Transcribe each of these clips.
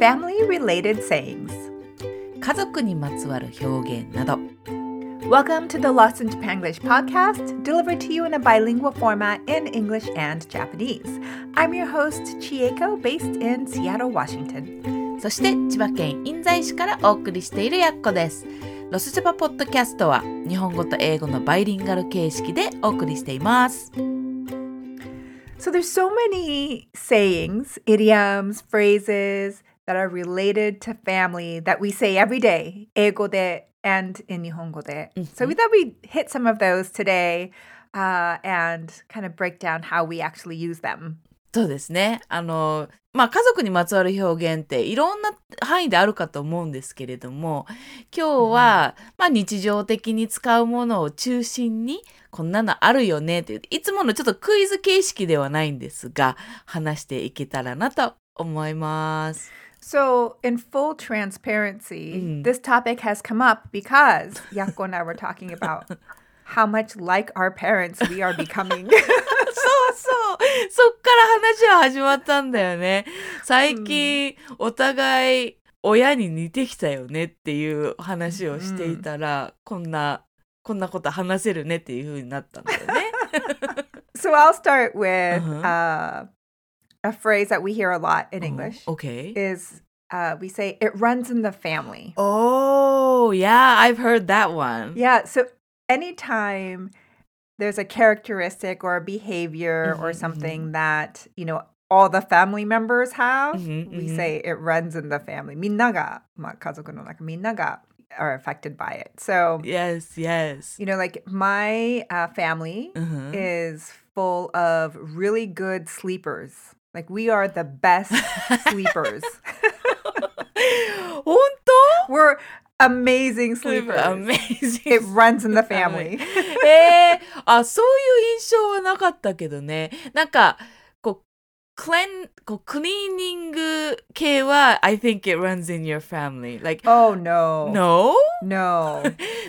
family related sayings. 家族にまつわる表現など Welcome to the Lost in Japanglish podcast, delivered to you in a bilingual format in English and Japanese. I'm your host, Chieko, based in Seattle, Washington. そして千葉県印西市からお送りしているやっこですロスジャパポッドキャストは日本語と英語のバイリンガル形式でお送りしています So there's so many sayings, idioms, phrases that are related to family that we say every day, 英語で and in 日本語で. So we thought we'd hit some of those today uh, and kind of break down how we actually use them. そうですねあのまあ家族にまつわる表現っていろんな範囲であるかと思うんですけれども今日は、まあ、日常的に使うものを中心にこんなのあるよねといういつものちょっとクイズ形式ではないんですが話していけたらなと思います。So, in full transparency, Mm. this topic has come up because Yako and I were talking about how much like our parents we are becoming. そうそうそっから話は始まったんだよね。最近、お互い親に似てきたよねっていう話をしていたら、こんなこんなこと話せるねっていう風になったんだよね。so, I'll start with Uh-huh. uh, a phrase that we hear a lot in oh, English. Okay. Is uh, we say it runs in the family. Oh, yeah, I've heard that one. Yeah, so anytime there's a characteristic or a behavior mm-hmm, or something mm-hmm. that, you know, all the family members have, mm-hmm, we mm-hmm. say it runs in the family. Minaga, kazoku no naka, minaga are affected by it. So, yes, yes. You know, like my uh, family uh-huh. is full of really good sleepers. Like we are the best sleepers. 本 We're amazing 当 sleepers. Amazing. It runs in the family. えー、あそういう印象はなかったけどねなんかこうクレンこうクリーニング系は I think it runs in your family like oh no. no No.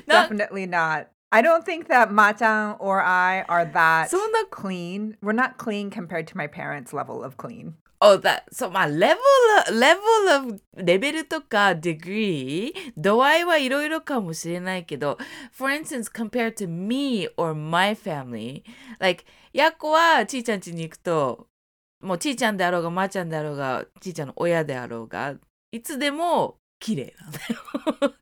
な Definitely not. I don't think that Ma-chan or I are that so in the- clean. We're not clean compared to my parents' level of clean. Oh, that so my level level of レベルとか degree 度合いはいろいろかもしれないけど for instance compared to me or my family like やっこはちいちゃん家に行くともうちいちゃんであろうがまーちゃんであろうがちいちゃんの親であろうがいつでも綺麗なんだよ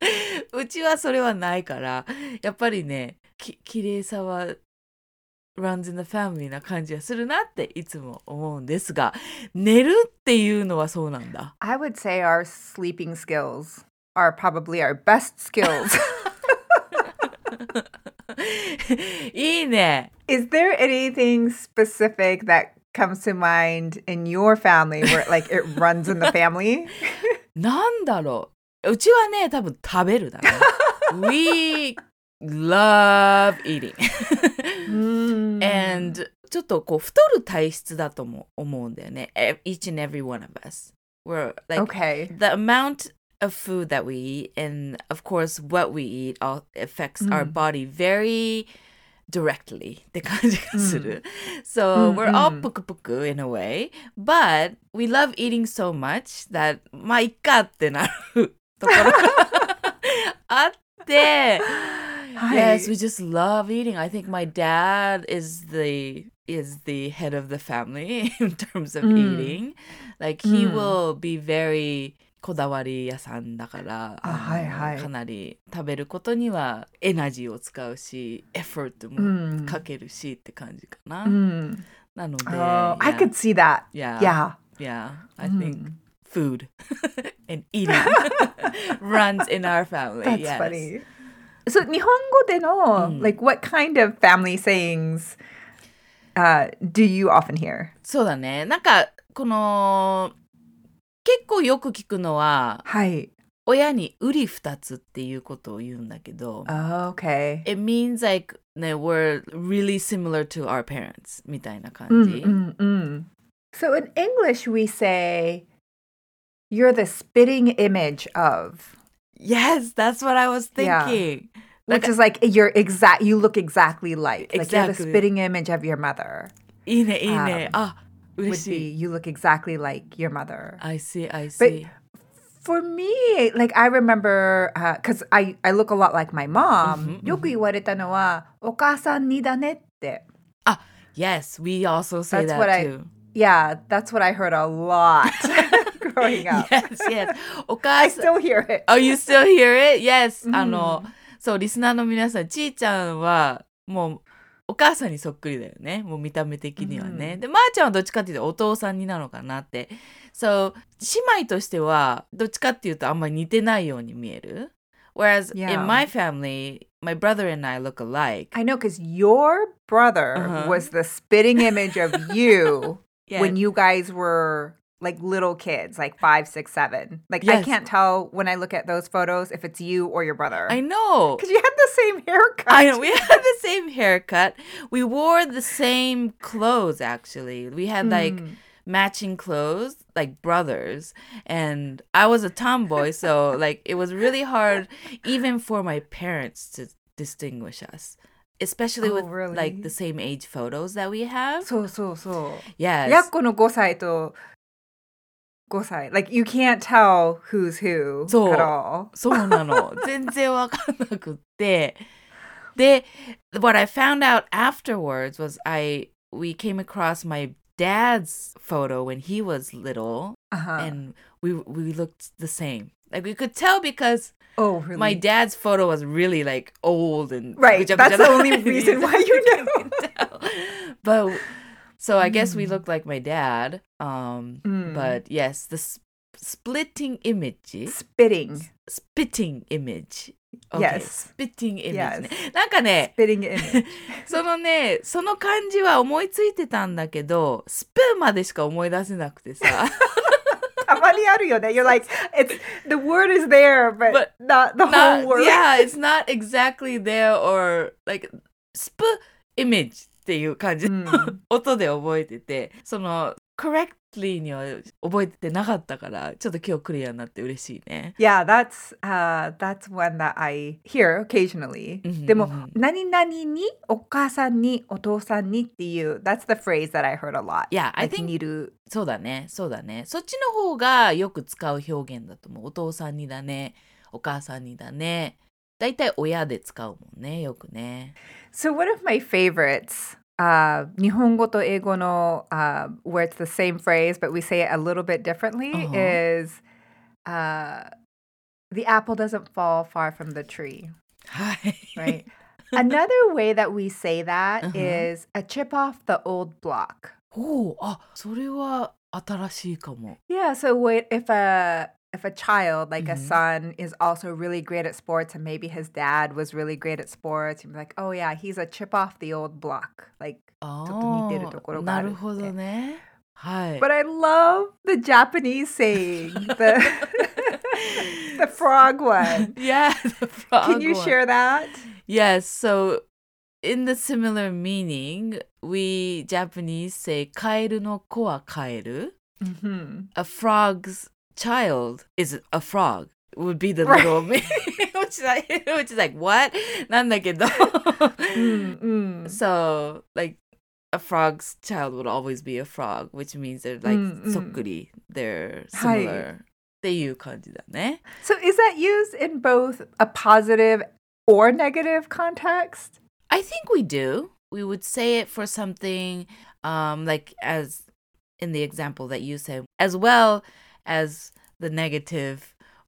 うちはそれはないからやっぱりねき綺麗さは runs in the family な感じがするなっていつも思うんですが寝るっていうのはそうなんだ I would say our sleeping skills are probably our best skills. いいね Is there anything specific that comes to mind in your family where like it runs in the family? なんだろううちはね多分食べるだね We love eating Mm. and ちょっとこう太る体質だとも思うんだよね E- each and every one of us we're like okay. the amount of food that we eat and of course what we eat all affects our body very directly って感じがする。So we're all ぷくぷく in a way, but we love eating so much that まあいっかってなるところがあって、Yes, we just love eating. I think my dad is the is the head of the family in terms of eating. Like he will be very こだわり屋さんだから、あはいはいかなり食べることにはエナジーを使うし、エフォートもかけるしって感じかな。Mm. なので、Oh, I yeah, could see that. Yeah. Yeah. yeah, I think food and eating runs in our family. That's yes. funny. So, 日本語での like what kind of family sayings uh, do you often hear? そうだね。なんか、この、結構よく聞くのは、はい。親に売り二つっていうことを言うんだけど、 Okay. it means like, ね、we're really similar to our parents みたいな感じ。 Mm, mm, mm. So in English, we say, you're the spitting image of, Yes, that's what I was Yeah. thinking. which is like you're exact, you look exactly like, like you're the Exactly. spitting image of your mother. いいね、いいね。あ、嬉 Would し be い。 you look exactly like your mother. I see, I But see. For me, like I remember, because I, I look a lot like my mom. うんうんよく言われたのは、お母さんにだねって。 Yes, we also say That's that what I- too. Yeah, that's what I heard a lot growing up. Yes, yes. お I 母さん still hear it. Oh, you still hear it? Yes. うんあの、そう、リスナーの皆さん、ちーちゃんは、もう、 お母さんにそっくりだよね。もう見た目的にはね。うんで、まー、ちゃんはどっちかっていうとお父さんになのかなって。そう、姉妹としては、どっちかっていうとあんまり似てないように見える。Whereas Yeah. in my family, my brother and I look alike. I know because your brother Uh-huh. was the spitting image of you Yes. when you guys were like little kids, like five, six, seven. Like I Yes. can't tell when I look at those photos if it's you or your brother. I know. Because you had the same haircut. I know. We had the same haircut. We wore the same clothes, actually. We had like Mm. matching clothes, like brothers. And I was a tomboy, so like it was really hard even for my parents to distinguish us. Especially Oh, with really? like the same age photos that we have. そうそうそう。 Yes. やっこの5歳と 5歳。Like you can't tell who's who そう at all. そうなの。全然わかんなくって。で、what I found out afterwards was I we came across my dad's photo when he was little Uh-huh. and we we looked the same. Like we could tell because oh, really? my dad's photo was really like old and Right, guja that's guja the only and reason why you can know. tell. But so I guess we Mm. looked like my dad. Um, Mm. but yes, the s- splitting image spitting. spitting image. Yes. spitting image ね Yes. なんかね、 Spitting image. そのね、その漢字は思いついてたんだけど、スプーンまでしか思い出せなくてさ。たまにあるよね。You're like, it's the word is there, but, But not the Not- whole word. yeah, it's not exactly there or like スプ image っていう感じのうん 音で覚えてて、その correctly には覚えてなかったから、ちょっと今日クリアになって嬉しいね。Yeah, that's uh that's one that I hear occasionally. うんでもうん、何々にお母さんにお父さんにっていう、that's the phrase that I heard a lot. Yeah, I think 似る。そうだね、そうだね。そっちの方がよく使う表現だと思う。お父さんにだね、お母さんにだね。だいたい親で使うもんね、よくね。So one of my favorites, uh, 日本語と英語の、uh, where it's the same phrase but we say it a little bit differently Uh-huh. is uh, the apple doesn't fall far from the tree, はい。 right? Another way that we say that Uh-huh. is a chip off the old block. ほう、あ、それは新しいかも。 Yeah, so wait, if a if a child like a Mhm. son is also really great at sports and maybe his dad was really great at sports, you'd be like, "Oh yeah, he's a chip off the old block." Like あちょっと似てるところがあるってなるほどね。はい。 But I love the Japanese saying, the the frog one. yeah, the frog Can you one. share that? Yes, so in the similar meaning, we Japanese say カエルの子はカエル。 hmm A frog's child is a frog. Would be the Right. little which is like which is like what? なんだけど Mm, mm. So like a frog's child would always be a frog, which means they're like うんうんそっくり they're はい similar っていう感じだね。 So is that used in both a positive or negative context? I think we do. We would say it for something um like as in the example that you said, as well as the negative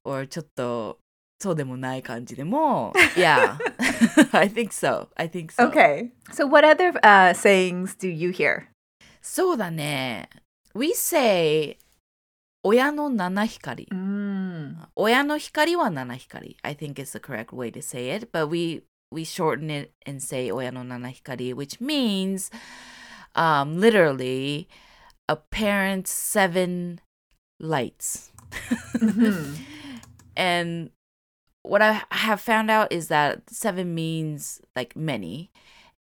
or ちょっとそうでもない感じでも Yeah. I think so. I think so. Okay. So what other uh, sayings do you hear? そうだね。We say 親の七光。 Mm. 親の光は七光。I think is the correct way to say it, but we we shorten it and say 親の七光, which means um literally a parent's seven lights. Mhm. And what I have found out is that seven means like many.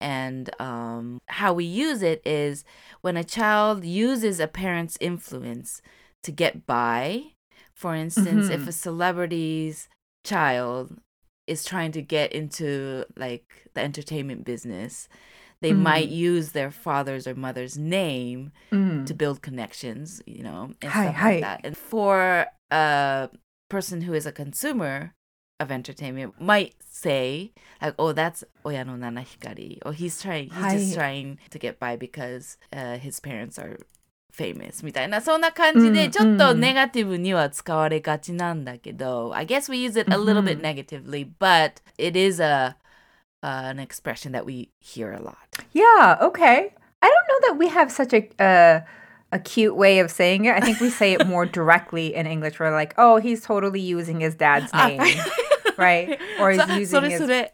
And um, how we use it is when a child uses a parent's influence to get by. For instance, if Mhm. a celebrity's child is trying to get into like the entertainment business, they Mm. might use their father's or mother's name Mm. to build connections, you know, and Hi, stuff hi. like that. And for a person who is a consumer of entertainment might say like oh that's Oyano Nana Hikari or he's trying he's just はい trying to get by because uh, his parents are famous みたいなそんな感じうんでちょっとうんネガティブには使われがちなんだけど I guess we use it a little bit うん negatively but it is a uh, an expression that we hear a lot. Yeah. Okay. I don't know that we have such a uh, a cute way of saying it. I think we say it more directly in English. We're like, oh, he's totally using his dad's ah. name, right? Or he's so, using his.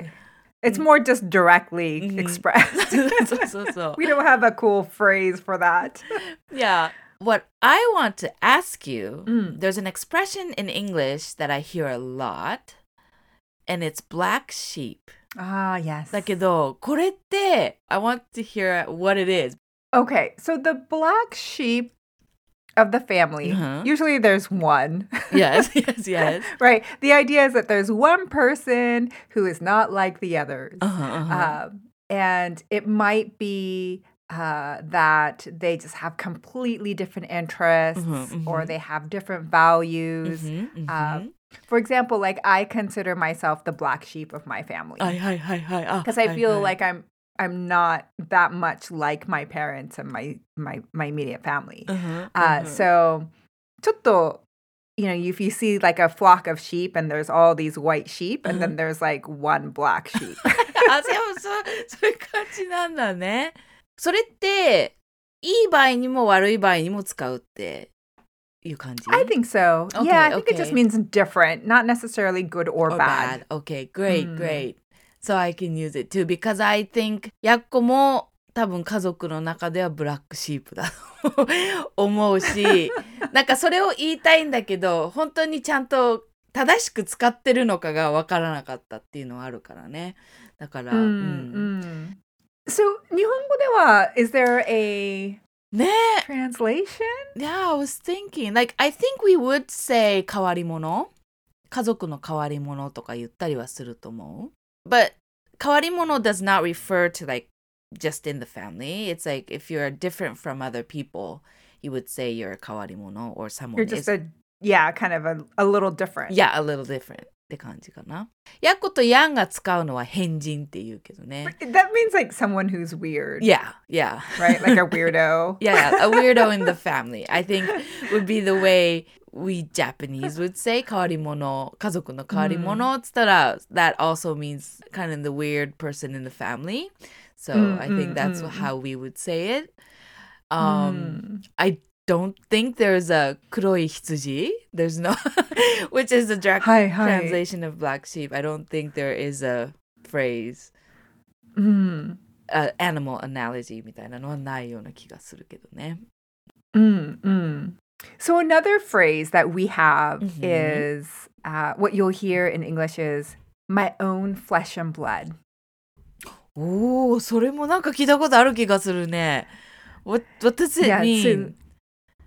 It's more just directly mm-hmm. expressed. so, so, we don't have a cool phrase for that. yeah. What I want to ask you, mm. there's an expression in English that I hear a lot and it's black sheep. Ah, yes. だけど、これって、I want to hear what it is. Okay, so the black sheep of the family, Uh-huh. usually there's one, Yes, yes, yes. right? The idea is that there's one person who is not like the others. Uh-huh, uh-huh. Um, and it might be uh, that they just have completely different interests Mhm, or mhm. they have different values. Mhm, mhm. um, For example, like I consider myself the black sheep of my family はいはいはいはい。あ because I はい feel はい like I'm I'm not that much like my parents and my my my immediate family. うんうんうん Uh, so, ちょっと you know, if you see like a flock of sheep and there's all these white sheep and then there's like one black sheep. あ、でもそう、そういう感じなんだね。それって、いい場合にも悪い場合にも使うって いう感じ I think so. Okay, yeah, I think it just okay. means different, not necessarily good or, or bad. bad. Okay, great, Mm. great. So I can use it too because I think やっこも多分家族の中ではブラックシープだと思うし、なんかそれを言いたいんだけど、本当にちゃんと正しく使ってるのかがわからなかったっていうのはあるからね。だから、うん Mm, mm. So, 日本語では is there a ね translation? Yeah, I was thinking. Like, I think we would say 変わり者家族の変わり者とか言ったりはすると思う。But 変わり者 does not refer to like just in the family. It's like if you're different from other people, you would say you're a 変わり者 or someone You're just is a yeah, kind of a, a little different. yeah, a little different って感じかな。ヤッコとヤンが使うのは変人って言うけどね。That means like someone who's weird, Yeah, yeah. right? Like a weirdo. yeah, a weirdo in the family. I think would be the way we Japanese would say 変わり者家族の変わり者っつったら、that also means kind of the weird person in the family. So Mm, I think mm, that's mm. how we would say it. Um, Mm. I don't think there's a 黒い羊. There's no, which is the direct はいはい。 translation of black sheep. I don't think there is a phrase, Mm. uh, animal analogy みたいなのはないような気がするけどね。 Mm, mm. So another phrase that we have Mhm. is uh, what you'll hear in English is my own flesh and blood. おお、それもなんか聞いたことある気がするね。What, what does it Yeah, mean? so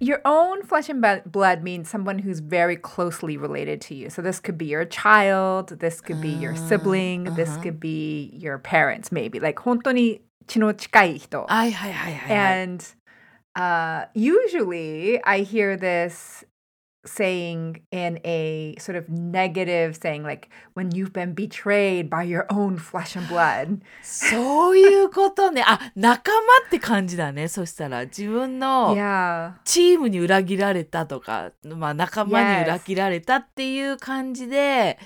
your own flesh and bu- blood means someone who's very closely related to you. So this could be your child, this could be your Ah, sibling, this uh-huh. could be your parents, maybe. Like 本当に血の近い人.はいはいはいはいはい。 And uh, usually I hear this saying in a sort of negative saying, like when you've been betrayed by your own flesh and blood. そういうことね。あ、仲間って感じだね。そしたら自分の Yeah. チームに裏切られたとか、まあ仲間に裏切られたっていう感じで、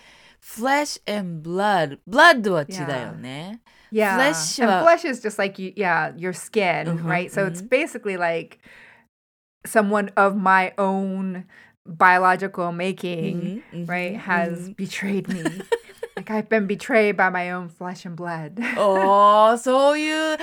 flesh and blood。blood は血だよね。 Yeah. Flesh and は- flesh is just like you, yeah, your skin, Mhm, right? So it's basically like someone of my own biological making, うんうん right, うん has betrayed me. like I've been betrayed by my own flesh and blood. おー、そういう、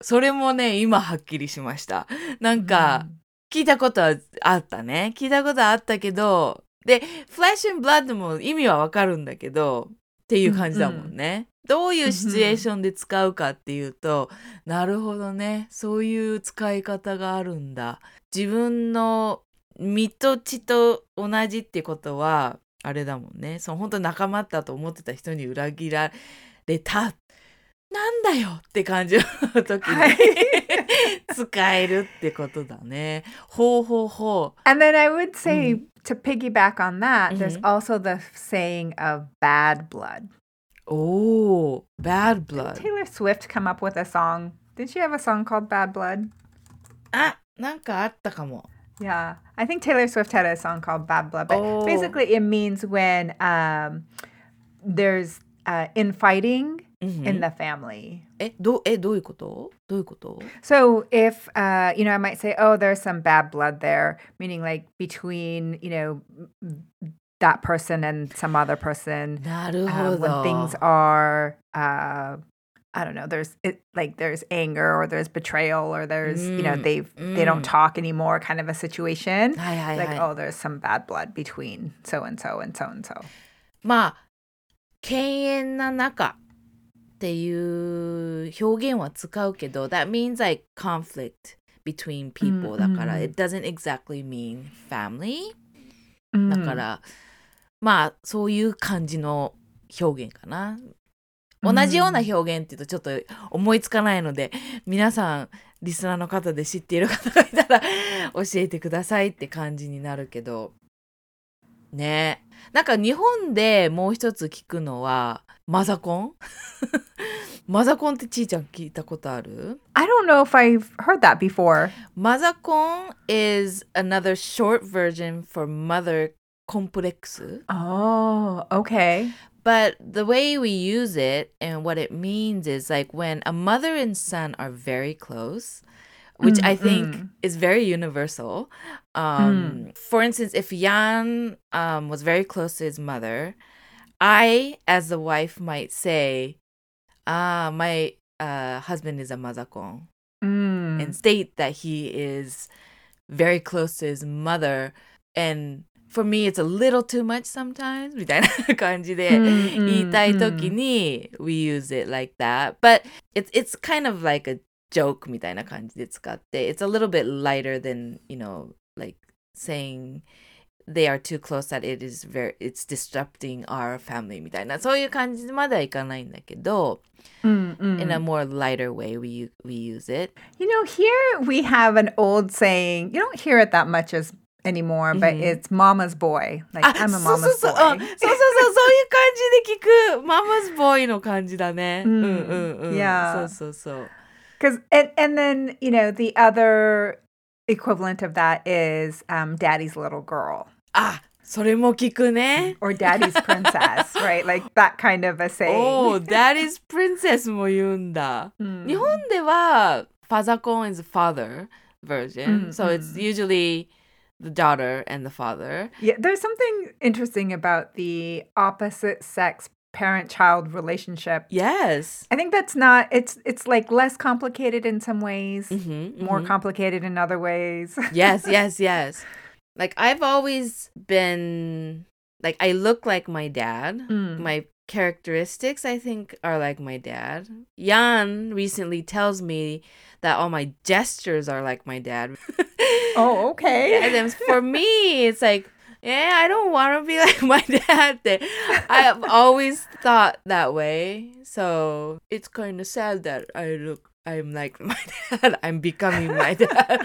それもね、今はっきりしました。なんか、聞いたことはあったね。聞いたことはあったけど、で、フラッシュ and ブラッドも意味はわかるんだけど、っていう感じだもんね。どういうシチュエーションで使うかっていうと、なるほどね。そういう使い方があるんだ。自分の身と血と同じってことは、あれだもんね。その本当仲間だと思ってた人に裏切られた。なんだよって感じの時はいに使えるってことだね。ほうほうほう。And then I would say to piggyback on that, there's Mhm. also the saying of bad blood. おー、bad blood. Taylor Swift come up with a song. Did she have a song called Bad Blood? あ、なんかあったかも。Yeah, I think Taylor Swift had a song called Bad Blood, but oh. basically it means when um, there's uh, infighting mm-hmm. in the family. So if, uh, you know, I might say, oh, there's some bad blood there, meaning like between, you know, that person and some other person. Um, when things are, uh, I don't know, there's it like there's anger or there's betrayal or there's you know Mm, they've they don't mm. talk anymore, kind of a situation. はいはいはい。 Like, oh, there's some bad blood between so and so and so and so. まあ犬猿な仲っていう表現は使うけど that means like conflict between people、うんだから、うん it doesn't exactly mean family だ Mm. から、まあそういう感じの表現かな 同じような表現っていうとちょっと思いつかないので皆さんリスナーの方で知っている方がいたら教えてくださいって感じになるけど。ね。なんか日本でもう一つ聞くのはマザコン？マザコンってちーちゃん聞いたことある？I don't know if I've heard that before. マザコン is another short version for mother complex Oh, okay. But the way we use it and what it means is like when a mother and son are very close, which I think Mm-mm. is very universal. Um, For instance, if Jan um, was very close to his mother, I, as the wife, might say, Ah, my uh, husband is a mazakon, Mm. and state that he is very close to his mother. And for me, it's a little too much sometimes. みたいな感じで。Mm, 言いたい mm, 時 mm. に we use it like that but it's it's kind of like a joke みたいな感じで使って it's a little bit lighter than you know like saying they are too close that it is very it's disrupting our family みたいなそういう感じまではいかないんだけど Mm, mm. in a more lighter way we u- we use it You know, here we have an old saying. You don't hear it that much as anymore, but Mhm. it's "mama's boy." Like あ I'm a そうそう mama's そうあ boy. そうそうそうそういう感じで聞くママズボーイの感じだねううんんうんうん Yeah. そうそうそう Because and and then you know the other equivalent of that is um, "daddy's little girl" あそれも聞くね or "daddy's princess," right? Like that kind of a saying. おお、Daddy's Princess も言うんだ。 Mm. 日本では、ファザコン is father version. うん so it's usually the daughter and the father. Yeah, there's something interesting about the opposite sex parent child relationship. Yes. I think that's not it's it's like less complicated in some ways, mm-hmm, mm-hmm. more complicated in other ways. yes, yes, yes. Like I've always been like I look like my dad. Mm. My characteristics I think are like my dad. Jan recently tells me that all my gestures are like my dad. Oh, okay. And then for me, it's like, yeah, I don't want to be like my dad. I've always thought that way. So it's kind of sad that I look, I'm like my dad. I'm becoming my dad.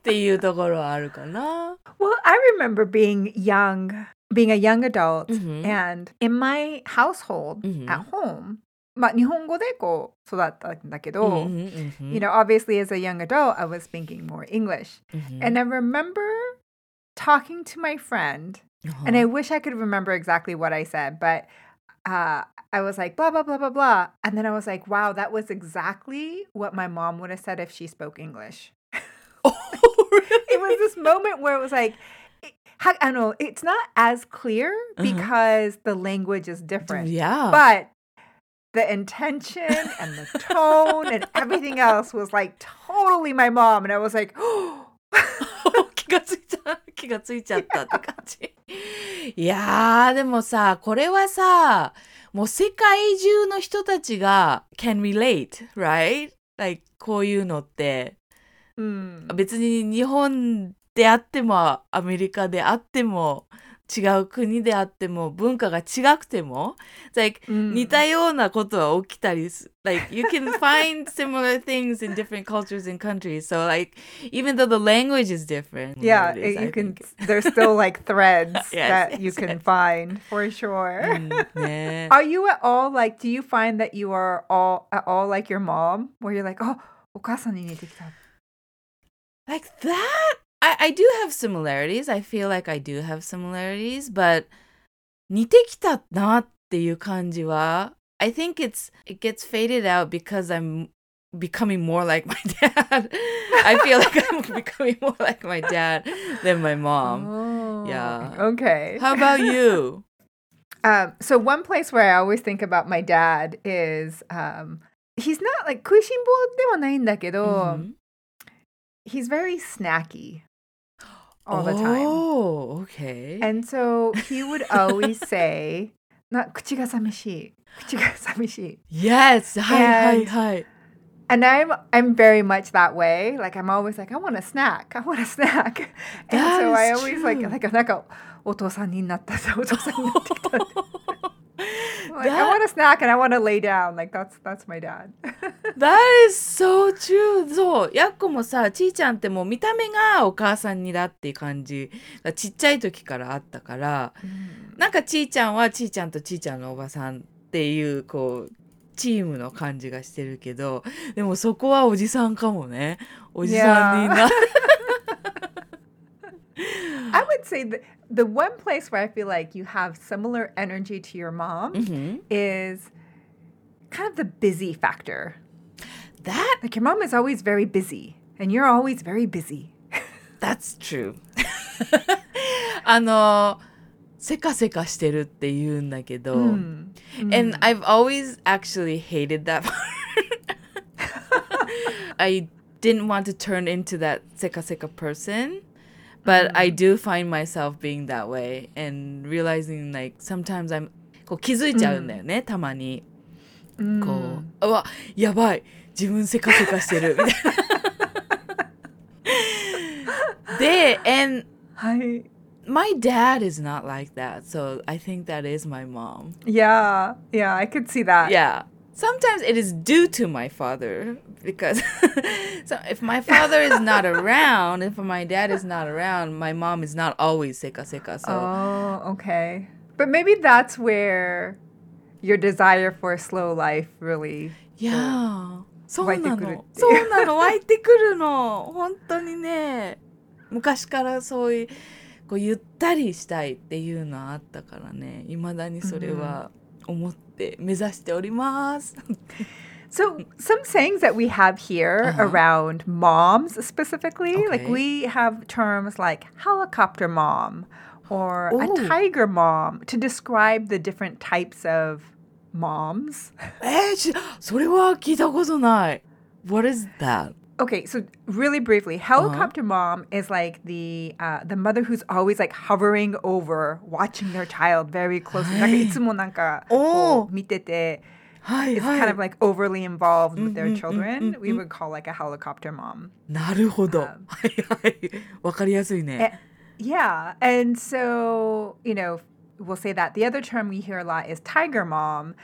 っていうところはあるかな。 Well, I remember being young, being a young adult, Mhm. and in my household Mhm. at home, まあ日本語でこう育ったんだけど、うんうんうんうん you know, obviously as a young adult, I was speaking more English. うん And I remember talking to my friend, and I wish I could remember exactly what I said, but uh, I was like, blah, blah, blah, blah, blah. And then I was like, wow, that was exactly what my mom would have said if she spoke English. It was this moment where it was like, it- ha- I don't know, it's not as clear Uh-huh. because the language is different. yeah. But the intention and the tone and everything else was like totally my mom. And I was like, oh, 気がついた気がついちゃったって感じいやーでもさこれはさもう世界中の人たちが can relate right like こういうのってうん別に日本 であってもアメリカであっても 違う国であっても文化が違くても it's like、Mm. 似たようなことは起きたりす like you can find similar things in different cultures and countries so like even though the language is different Yeah, it is, it- I you can. think. There's still like threads Yes, that you yes, can yes. find for sure. うんね Are you at all like? Do you find that you are all at all like your mom, where you're like, oh, お母さんに似てきた。 like that I, I do have similarities I feel like I do have similarities but 似てきたなっていう感じは I think it's it gets faded out because I'm becoming more like my dad I feel like I'm becoming more like my dad than my mom Oh, yeah. Okay. how about you Um, so one place where I always think about my dad is um, he's not like 食いしん坊ではないんだけど、 Mhm. he's very snacky all the time. oh okay And so he would always say, な口が寂しい。口が寂しい。 yes はいはい And- はい And I'm I'm very much that way. Like I'm always like I want a snack. I want a snack. And That so I is always like true. like なんかお父さんになったぞお父さんになってきた。 like, I That- want a snack and I want to lay down. Like that's that's my dad. That is so true! そう、やっこもさ、ちーちゃんってもう見た目がお母さんにだっていう感じがちっちゃい時からあったから、なんかちーちゃんはちーちゃんとちーちゃんのおばさんっていう、こう、チームの感じがしてるけど、でもそこはおじさんかもね。おじさんにな。I would say that the one place where I feel like you have similar energy to your mom うん is kind of the busy factor. That, Like your mom is always very busy and you're always very busy. that's true. あの、せかせかしてるって言うんだけど、 Mm. And I've always actually hated that part. I didn't want to turn into that seka seka person, but I do find myself being that way and realizing like sometimes I'm こう気づいちゃうんだよね、たまに。こう、うわ、やばい、自分せかせかしてるみたいな。で、and Hi. my dad is not like that, so I think that is my mom. Yeah, yeah, I could see that. Yeah. Sometimes it is due to my father because so if my father is not around, if my dad is not around, my mom is not always seka seka. So Oh, okay. But maybe that's where your desire for a slow life really. yeah. そう湧いてなくるっていうの。そうなの。湧いてくるの。本当にね。昔からそういうこうゆったりしたいっていうのはあったからね。未だにそれは 思って目指しております。 So, some sayings that we have here Uh-huh. around moms specifically, like Okay. we have terms like helicopter mom or Ooh. a tiger mom to describe the different types of moms. えー、しそれは聞いたことない。What is that? Okay, so really briefly, helicopter mom is like the uh, the mother who's always like hovering over, watching their child very closely. なんかいつもなんかこう見ててはい is はい。 kind of like overly involved with their Mhm, children. mhm, We mhm. would call like a helicopter mom. なるほど。あはいはい。わかりやすいね。 Yeah, and so you know we'll say that. The other term we hear a lot is tiger mom.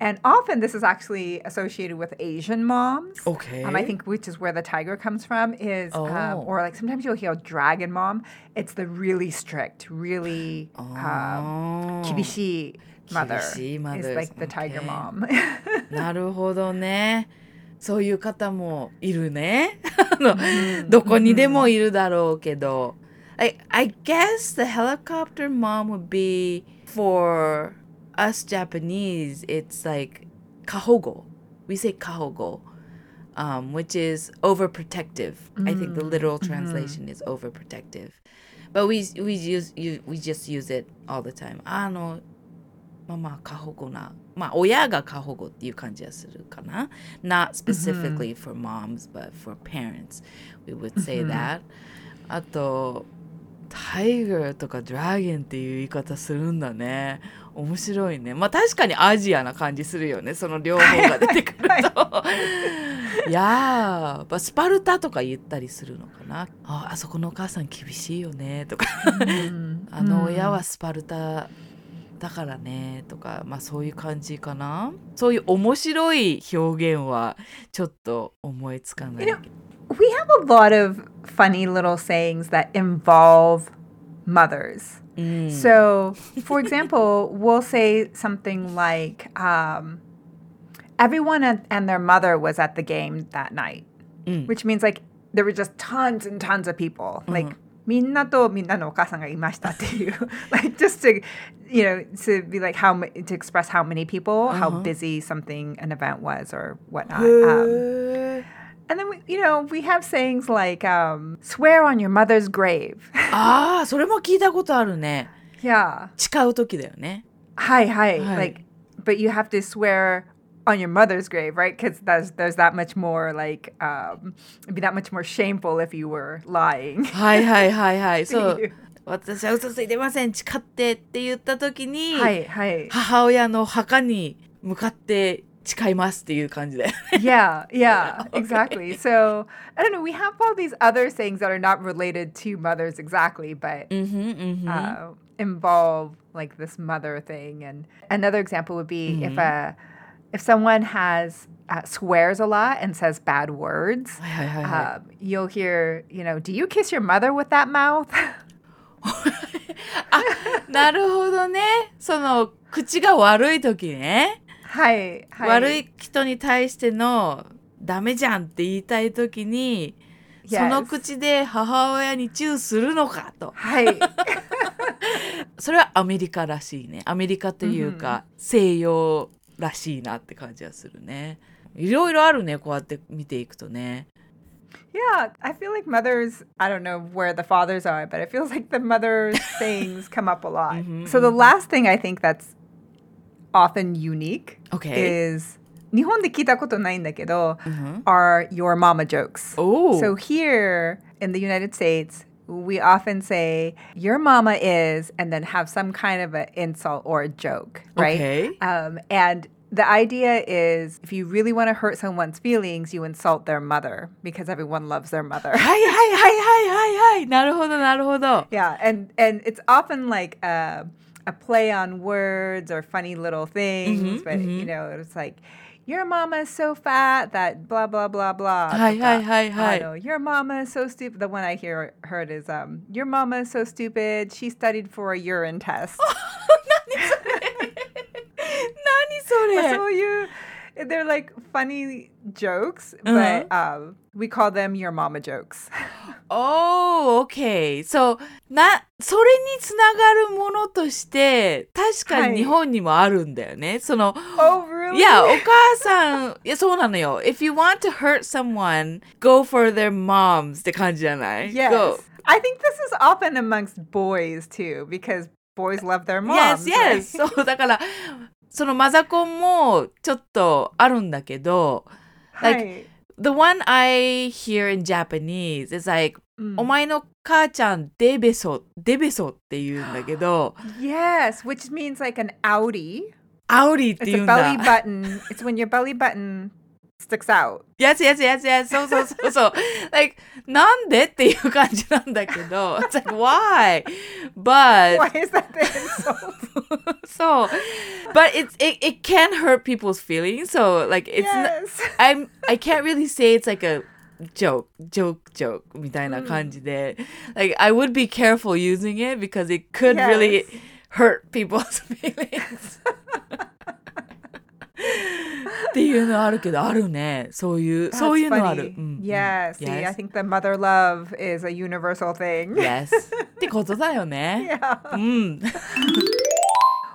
And often this is actually associated with Asian moms. Okay. Um, I think which is where the tiger comes from is, um, Oh. or like sometimes you'll hear dragon mom. It's the really strict, really um, あー厳しい mother. 厳しい mothers. Is like the tiger Okay. mom. なるほどね。そういう方もいるね。あの、どこにでもいるだろうけど。I, I guess the helicopter mom would be for us Japanese, it's like kahogo. We say kahogo, um, which is overprotective. I think the literal translation is overprotective. But we we use you we just use it all the time. あのまあまあ過保護なまあ親が過保護っていう感じはするかな Not specifically for moms but for parents we would say that あとタイガーとかドラゴンっていう言い方するんだね 面白いねまあ確かにアジアな感じするよねその両方が出てくると いやー、スパルタとか言ったりするのかな。あ、あそこのお母さん厳しいよねとか。あの親はスパルタだからねとか、まあそういう感じかな。そういう面白い表現はちょっと思いつかない。You know, we have a lot of funny little sayings that involve mothers. うん、 So, for example, we'll say something like, um, everyone and, and their mother was at the game that night, Mm. which means like there were just tons and tons of people. Like, みんなとみんなのお母さんがいましたっていう like just to you know to be like how ma- to express how many people how busy something an event was or whatnot um, へー and then we, you know we have sayings like um, swear on your mother's grave ああ、それも聞いたことあるね。 yeah 誓う時だよね。 hi hi Hi. like but you have to swear on your mother's grave right because there's there's that much more like um it'd be that much more shameful if you were lying はいはいはいはい。そうっていう。私は嘘ついてません、誓ってって言った時に、 hi hi 母親の墓に向かって 誓いますっていう感じで。 yeah yeah Okay. exactly so i don't know we have all these other sayings that are not related to mothers exactly but うんふんうんふん uh, involve like this mother thing and another example would be if a if someone has uh, swears a lot and says bad words はいはいはいは um, you'll hear you know do you kiss your mother with that mouth い。なるほどね。その、口が悪い時ね。 Hi, hi. 悪い人に対してのダメじゃんって言いたい時に.その口で母親にチューするのかと。hi それはアメリカらしいね。アメリカというか、西洋らしいなって感じはするね。いろいろあるね、こうやって見ていくとね。yeah i feel like mothers i don't know where the fathers are but it feels like the mother sayings come up a lot Mhm, so the last thing i think that's often unique Okay. is 日本で聞いたことないんだけど、うん are your mama jokes. Oh. So here in the United States, we often say your mama is and then have some kind of an insult or a joke, right? Okay. Um, and the idea is if you really want to hurt someone's feelings, you insult their mother because everyone loves their mother. はいはいはいはいはいはい。なるほどなるほど。 yeah, and and it's often like a, a play on words or funny little things, mm-hmm, but mm-hmm. you know, it was like your mama is so fat that blah blah blah blah. Hi hi hi hi. Your mama is so stupid. The one I hear heard is um, your mama is so stupid. She studied for a urine test. Nani sore? So you, they're like funny jokes, uh-huh. but um, we call them your mama jokes. Oh, okay. So, な、それにつながるものとして、確かはいに日本にもあるんだよね。その、 oh really? いや、お母さん、いや、そうなのよ。If you want to hurt someone, go for their moms って感じじゃない Yes. Go. I think this is often amongst boys too, because boys love their Yes, moms. yes. right? そう、だから、そのマザコンもちょっとあるんだけど、like- はい。 the one I hear in Japanese is like、うん、お前の母ちゃんデベソデベソって言うんだけど mm. Yes, which means like an outie. outie. It's a belly button It's when your belly button sticks out. やつやつやつやつ、そうそうそうそう。like, なんでっていう感じなんだけど、it's like, why? But, Why is that the insult? そう。But it's, it, it can hurt people's feelings, so, like, it's not, yes. I'm, I can't really say it's like a joke, joke, joke みたいな感じで、like, I would be careful using it because it could really Yes. hurt people's feelings. っていうのあるけど、あるね。そういう、そういうのある。Yeah, see, I Yes. think the mother love is a universal thing. Yes. ってことだよね。Yeah. うん。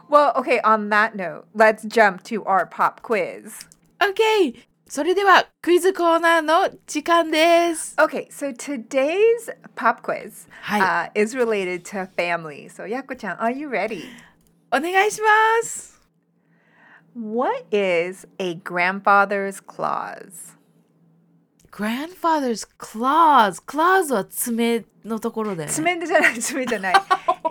Well, okay, on that note, let's jump to our pop quiz. OK! それでは、クイズコーナーの時間です。Okay, so today's pop quiz はい。uh, is related to family. So, Yako-chan, are you ready? お願いします。What is a grandfather's clause? grandfather's claws. claws は爪のところだよね。爪じゃない、爪じゃない。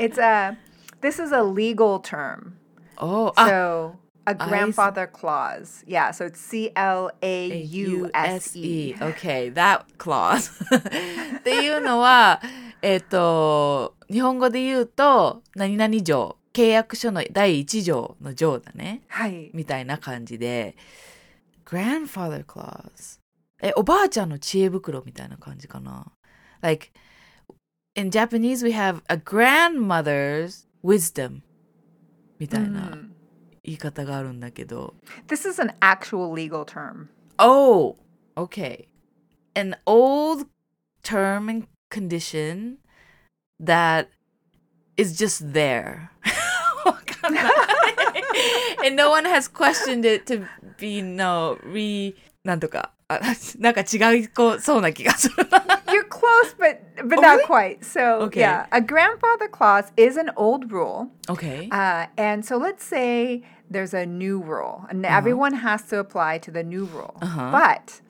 It's a this is a legal term. おーあ、 So A grandfather clause. Yeah, so it's C L A U S E. Okay, that clause. っていうのは、えっ、と、日本語で言うと、何々条、 契約書の第一条の条だね。はい。みたいな感じで、grandfather clause。え、おばあちゃんの知恵袋みたいな感じかな。Like, in Japanese we have a grandmother's wisdom みたいな Mm. 言い方があるんだけど。This is an actual legal term. Oh, okay. An old term and condition that is just there. わかんない and no one has questioned it to be no re なんとかあなんか違うこうそうな気がする You're close, but but Oh, not really? quite. So Okay. yeah, a grandfather clause is an old rule. okay Uh, and so let's say there's a new rule, and everyone has to apply to the new rule. Uh-huh. But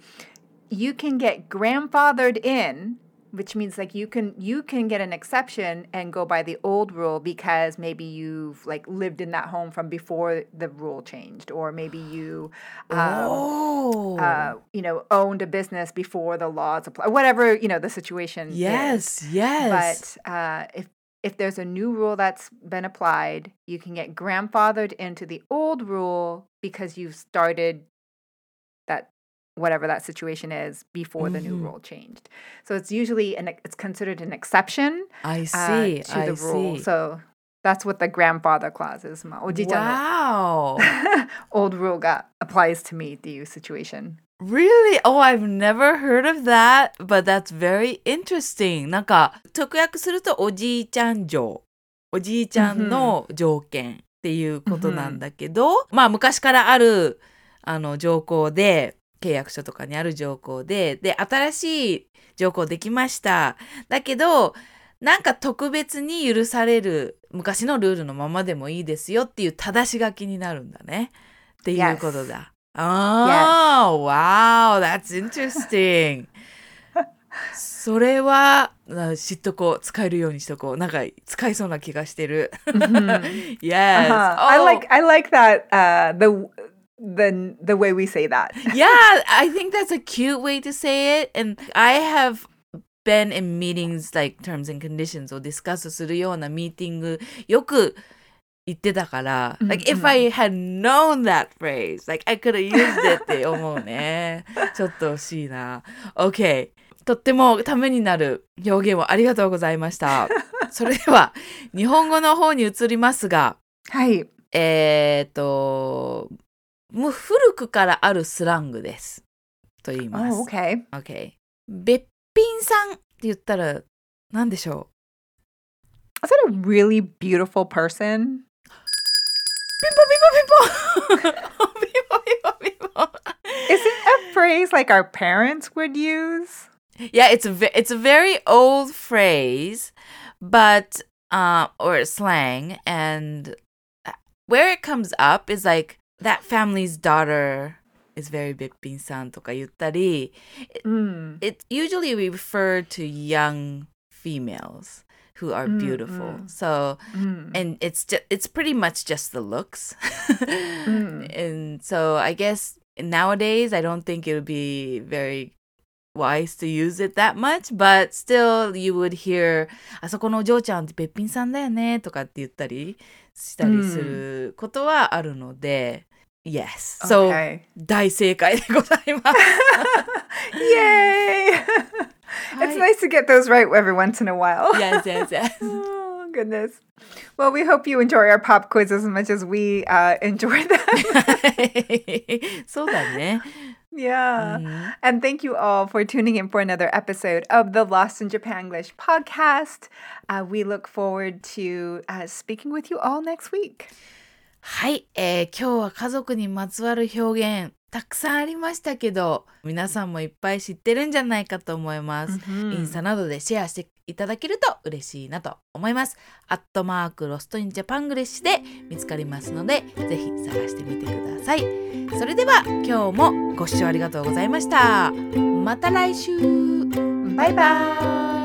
you can get grandfathered in, which means like you can you can get an exception and go by the old rule because maybe you've like lived in that home from before the rule changed, or maybe you. Um, oh uh, you know, owned a business before the laws apply, whatever you know the situation. is. yes yes But uh, if if there's a new rule that's been applied, you can get grandfathered into the old rule because you've started whatever that situation is before the new Mhm. rule changed. So it's usually an it's considered an exception I uh, see to I the rule. see So that's what the grandfather clause is. まあおじいちゃんの wow old rule が applies to me っていう situation. Really? Oh, I've never heard of that, but that's very interesting. なんか、直訳するとおじいちゃん条。おじいちゃんの条件っていうことなんだけど、まあ昔からあるあの条項で、 契約書とかにある条項で、で、新しい条項できました。だけど、なんか特別に許される昔のルールのままでもいいですよっていう正し書きになるんだね。っていうことだ。Oh, wow, that's interesting. それはあ知っとこう使えるようにしとこうなんか使いそうな気がしてる。yes. Uh-huh. I Oh, like I like that uh, the the the way we say that. yeah, I think that's a cute way to say it. And I have been in meetings like terms and conditions をディスカスするようなミーティングよく言ってたから、like if I had known that phrase, like I could have used it って思うね。ちょっと惜しいな。OK。とってもためになる表現をありがとうございました。それでは日本語の方に移りますが、はい。えっ、と、もう古くからあるスラングです。と言います。 Oh, okay. OK。べっぴんさんって言ったら何でしょ Is that a really beautiful person? うピンポンピンポンピンポンピンポンピンポン Is it a phrase like our parents would use? Yeah, it's a ve- it's a very old phrase, but uh, or slang, and uh, where it comes up is like that family's daughter is very べっぴんさんとか言ったり、 Mm. it usually we refer to young females who are Mm, beautiful. mm. So Mm. and it's just it's pretty much just the looks. Mm. And so I guess nowadays I don't think it would be very wise to use it that much, but still you would hear あそこのお嬢ちゃんってべっぴんさんだよねとかって言ったりしたりすることはあるので、 Yes. So Okay. 大正解でございます。 Yay! it's nice to get those right every once in a while. Yes, yes, yes. Oh, goodness. Well, we hope you enjoy our pop quiz as much as we uh, enjoy them. そうだね。 yeah. うん。 And thank you all for tuning in for another episode of the Lost in Japan English podcast. Uh, we look forward to uh, speaking with you all next week. はい、えー今日は家族にまつわる表現たくさんありましたけど皆さんもいっぱい知ってるんじゃないかと思います、インスタなどでシェアしていただけると嬉しいなと思います。アットマークロストインジャパングレッシュで見つかりますのでぜひ探してみてください。それでは今日もご視聴ありがとうございました。また来週。Bye bye.